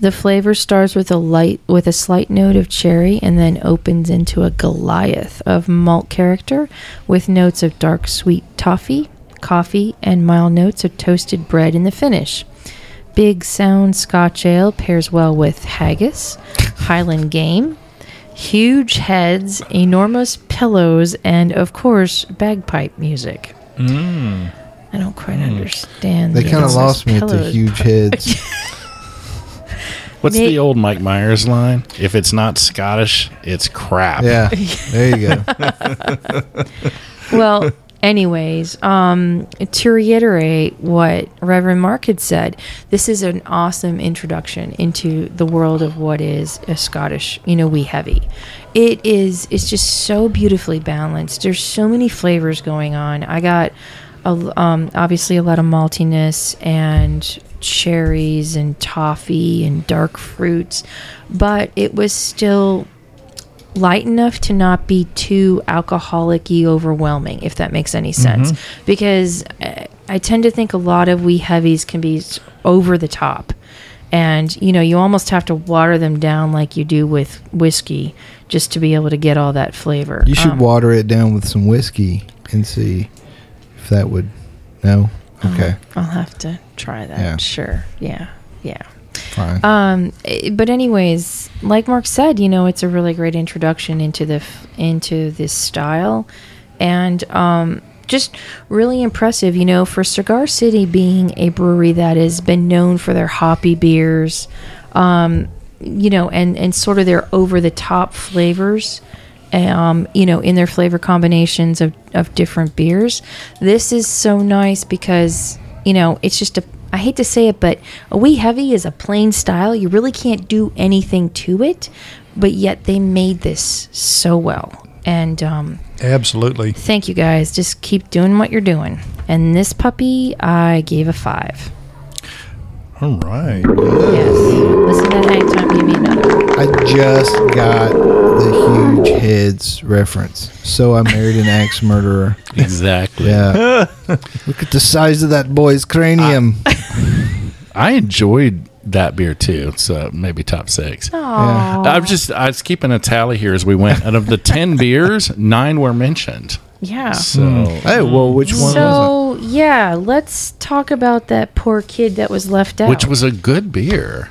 The flavor starts with a light with a slight note of cherry and then opens into a Goliath of malt character with notes of dark sweet toffee, coffee, and mild notes of toasted bread in the finish. Big Sound Scotch Ale pairs well with haggis, Highland game, huge heads, enormous pillows, and of course, bagpipe music. Mm. I don't quite mm. understand. They kind of lost me at the huge heads. What's May- the old Mike Myers line? If it's not Scottish, it's crap. yeah, there you go. well, anyways, um, to reiterate what Reverend Mark had said, this is an awesome introduction into the world of what is a Scottish, you know, wee heavy. It is. It's just so beautifully balanced. There's so many flavors going on. I got, a, um, obviously a lot of maltiness and cherries and toffee and dark fruits, but it was still light enough to not be too alcoholic-y overwhelming if that makes any sense because uh, i tend to think a lot of wee heavies can be over the top and you know you almost have to water them down like you do with whiskey just to be able to get all that flavor You should Um, water it down with some whiskey and see if that would. No. Okay. i'll have to try that Yeah. sure yeah yeah Fine. Um, eh, but anyways, like Mark said, you know, it's a really great introduction into the f- into this style, and um, just really impressive. You know, for Cigar City being a brewery that has been known for their hoppy beers, um, you know, and and sort of their over the top flavors. Um, you know, in their flavor combinations of, of different beers. This is so nice because, you know, it's just a I hate to say it, but a wee heavy is a plain style. You really can't do anything to it, but yet they made this so well. And um, Absolutely. thank you guys. Just keep doing what you're doing. And this puppy, I gave a five. All right. Yes. Listen to that anytime. Give me another. I just got the huge heads reference. So I married an axe murderer. Exactly. Yeah. Look at the size of that boy's cranium. I enjoyed that beer too. So uh, maybe top six. Aww. I'm just I was keeping a tally here as we went. Out of the ten beers, nine were mentioned. Yeah. So hmm. hey, mm. well, which one was So yeah, let's talk about that poor kid that was left out. which was a good beer.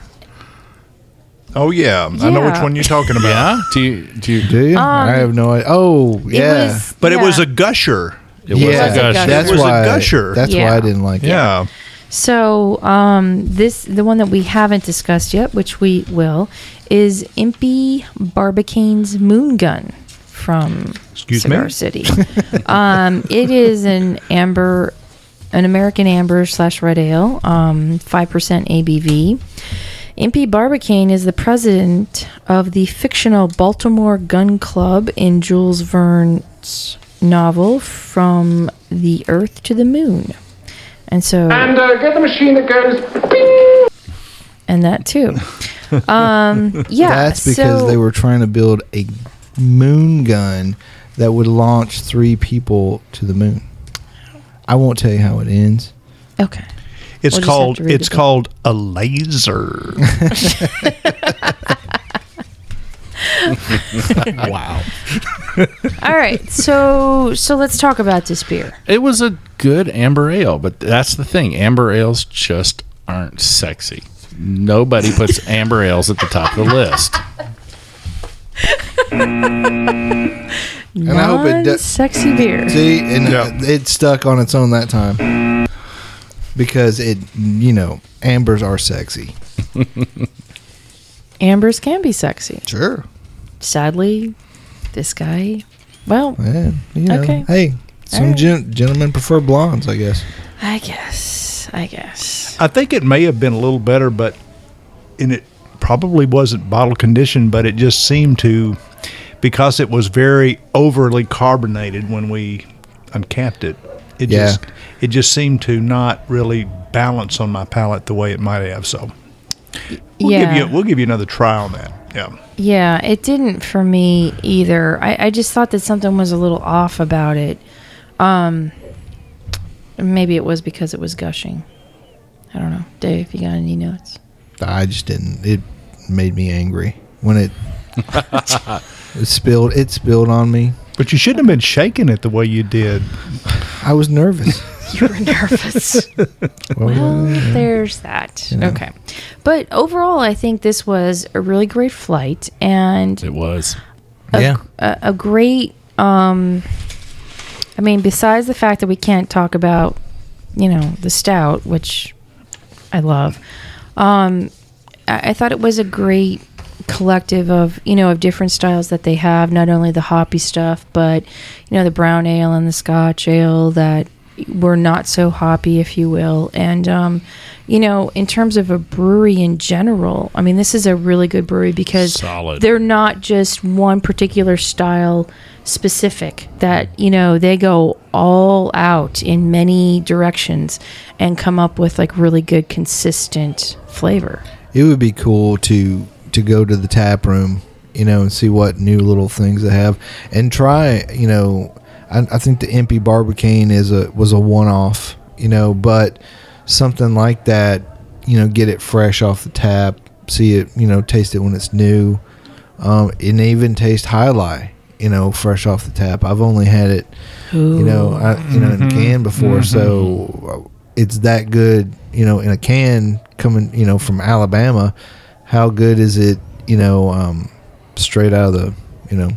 Oh yeah, I know which Yeah. one you're talking about. Yeah. Do you do you? Do you? I have no idea. Oh, It yeah. was- But it was a gusher. it was yeah, a gusher. that's It was a why. gusher. That's why Yeah. I didn't like it. Yeah. So, um, this the one that we haven't discussed yet, which we will, is Impey Barbicane's Moon Gun from Excuse Cigar me? City. um, it is an amber, an American amber slash red ale, um, five percent ABV. Impey Barbicane is the president of the fictional Baltimore Gun Club in Jules Verne's novel From the Earth to the Moon. And so And uh, get the machine that goes bing. and that too. Um, yeah, That's because so- they were trying to build a moon gun that would launch three people to the moon. I won't tell you how it ends. okay. It's We'll called it's the book. called a laser. wow. All right, so so let's talk about this beer. It was a good amber ale, but that's the thing. Amber ales just aren't sexy. Nobody puts amber ales at the top of the list. And I hope it does- sexy beer. See, and Yeah. it stuck on its own that time because it, you know, ambers are sexy. Ambers can be sexy. Sure. Sadly, this guy. Well, Yeah, you know, Okay. Hey, some Alright. gen- gentlemen prefer blondes, I guess. I guess. I guess. I think it may have been a little better, but and it probably wasn't bottle conditioned, but it just seemed to because it was very overly carbonated when we uncapped it. It Yeah. just it just seemed to not really balance on my palate the way it might have. So we'll yeah. give you we'll give you another try on that. Yeah. Yeah, it didn't for me either. I, I just thought that something was a little off about it. Um, maybe it was because it was gushing. I don't know. Dave, you got any notes? I just didn't. It made me angry when it, it spilled. It spilled on me. But you shouldn't have been shaking it the way you did. I was nervous. You were nervous. well, there's that. know. Okay. But overall, I think this was a really great flight and It was. a, yeah. a, a great um i mean besides the fact that we can't talk about you know the stout which i love um i, I thought it was a great collective of you know of different styles that they have not only the hoppy stuff but you know the brown ale and the scotch ale that were not so hoppy if you will and um you know in terms of a brewery in general i mean this is a really good brewery because Solid. they're not just one particular style specific that you know they go all out in many directions and come up with like really good consistent flavor It would be cool to to go to the tap room you know, and see what new little things they have, and try, you know, I, I think the Impey Barbicane is a was a one off, you know, but something like that, you know, get it fresh off the tap, see it, you know, taste it when it's new, um, and even taste Jai Alai, you know, fresh off the tap. I've only had it, you know, I, you know, in a can before, so it's that good, you know, in a can coming, you know, from Alabama. How good is it, you know, um, straight out of the, you know,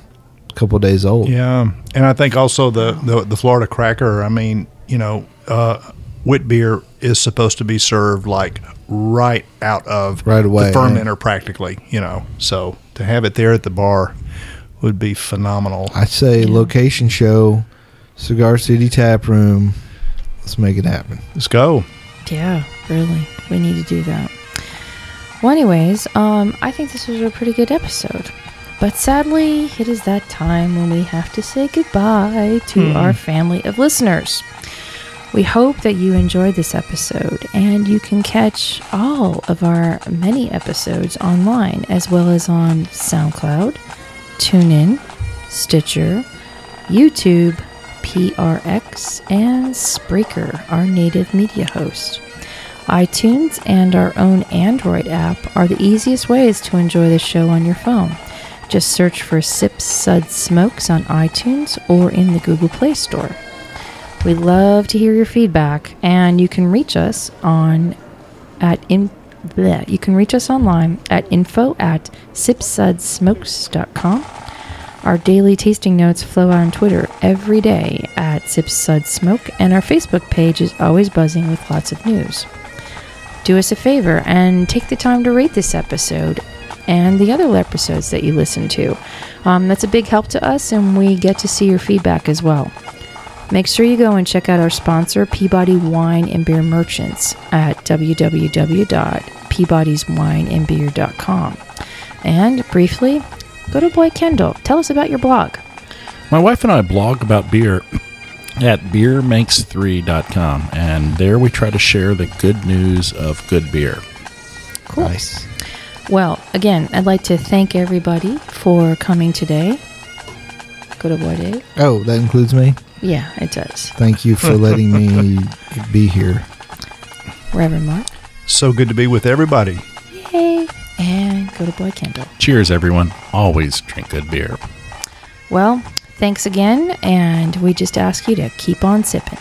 couple days old? Yeah, and I think also the the, the Florida cracker. I mean, you know, uh, wit beer is supposed to be served like right out of Right away, the fermenter, practically. You know, so to have it there at the bar would be phenomenal. I say location show, Cigar City Tap Room. Let's make it happen. Let's go. Yeah, really. We need to do that. Well, anyways, um, I think this was a pretty good episode. But sadly, it is that time when we have to say goodbye to our family of listeners. We hope that you enjoyed this episode and you can catch all of our many episodes online as well as on SoundCloud, TuneIn, Stitcher, YouTube, PRX, and Spreaker, our native media host. iTunes and our own Android app are the easiest ways to enjoy the show on your phone. Just search for Sip Suds Smokes on iTunes or in the Google Play Store. We love to hear your feedback, and you can reach us on at in bleh, you can reach us online at info at sipsudsmokes.com. Our daily tasting notes flow on Twitter every day at sip sipsudsmoke, and our Facebook page is always buzzing with lots of news. Do us a favor and take the time to rate this episode and the other episodes that you listen to. Um, that's a big help to us, and we get to see your feedback as well. Make sure you go and check out our sponsor, Peabody Wine and Beer Merchants, at www.peabodyswineandbeer.com. And briefly, go to Boy Kendall. Tell us about your blog. My wife and I blog about beer at beermakes3.com, and there we try to share the good news of good beer. Cool. Nice. Well, again, I'd like to thank everybody for coming today. Good to Boy Dave. Oh, that includes me. Yeah, it does. Thank you for letting me be here. Reverend Mark. So good to be with everybody. Yay. And go to Boy Kendall. Cheers, everyone. Always drink good beer. Well, thanks again, and we just ask you to keep on sipping.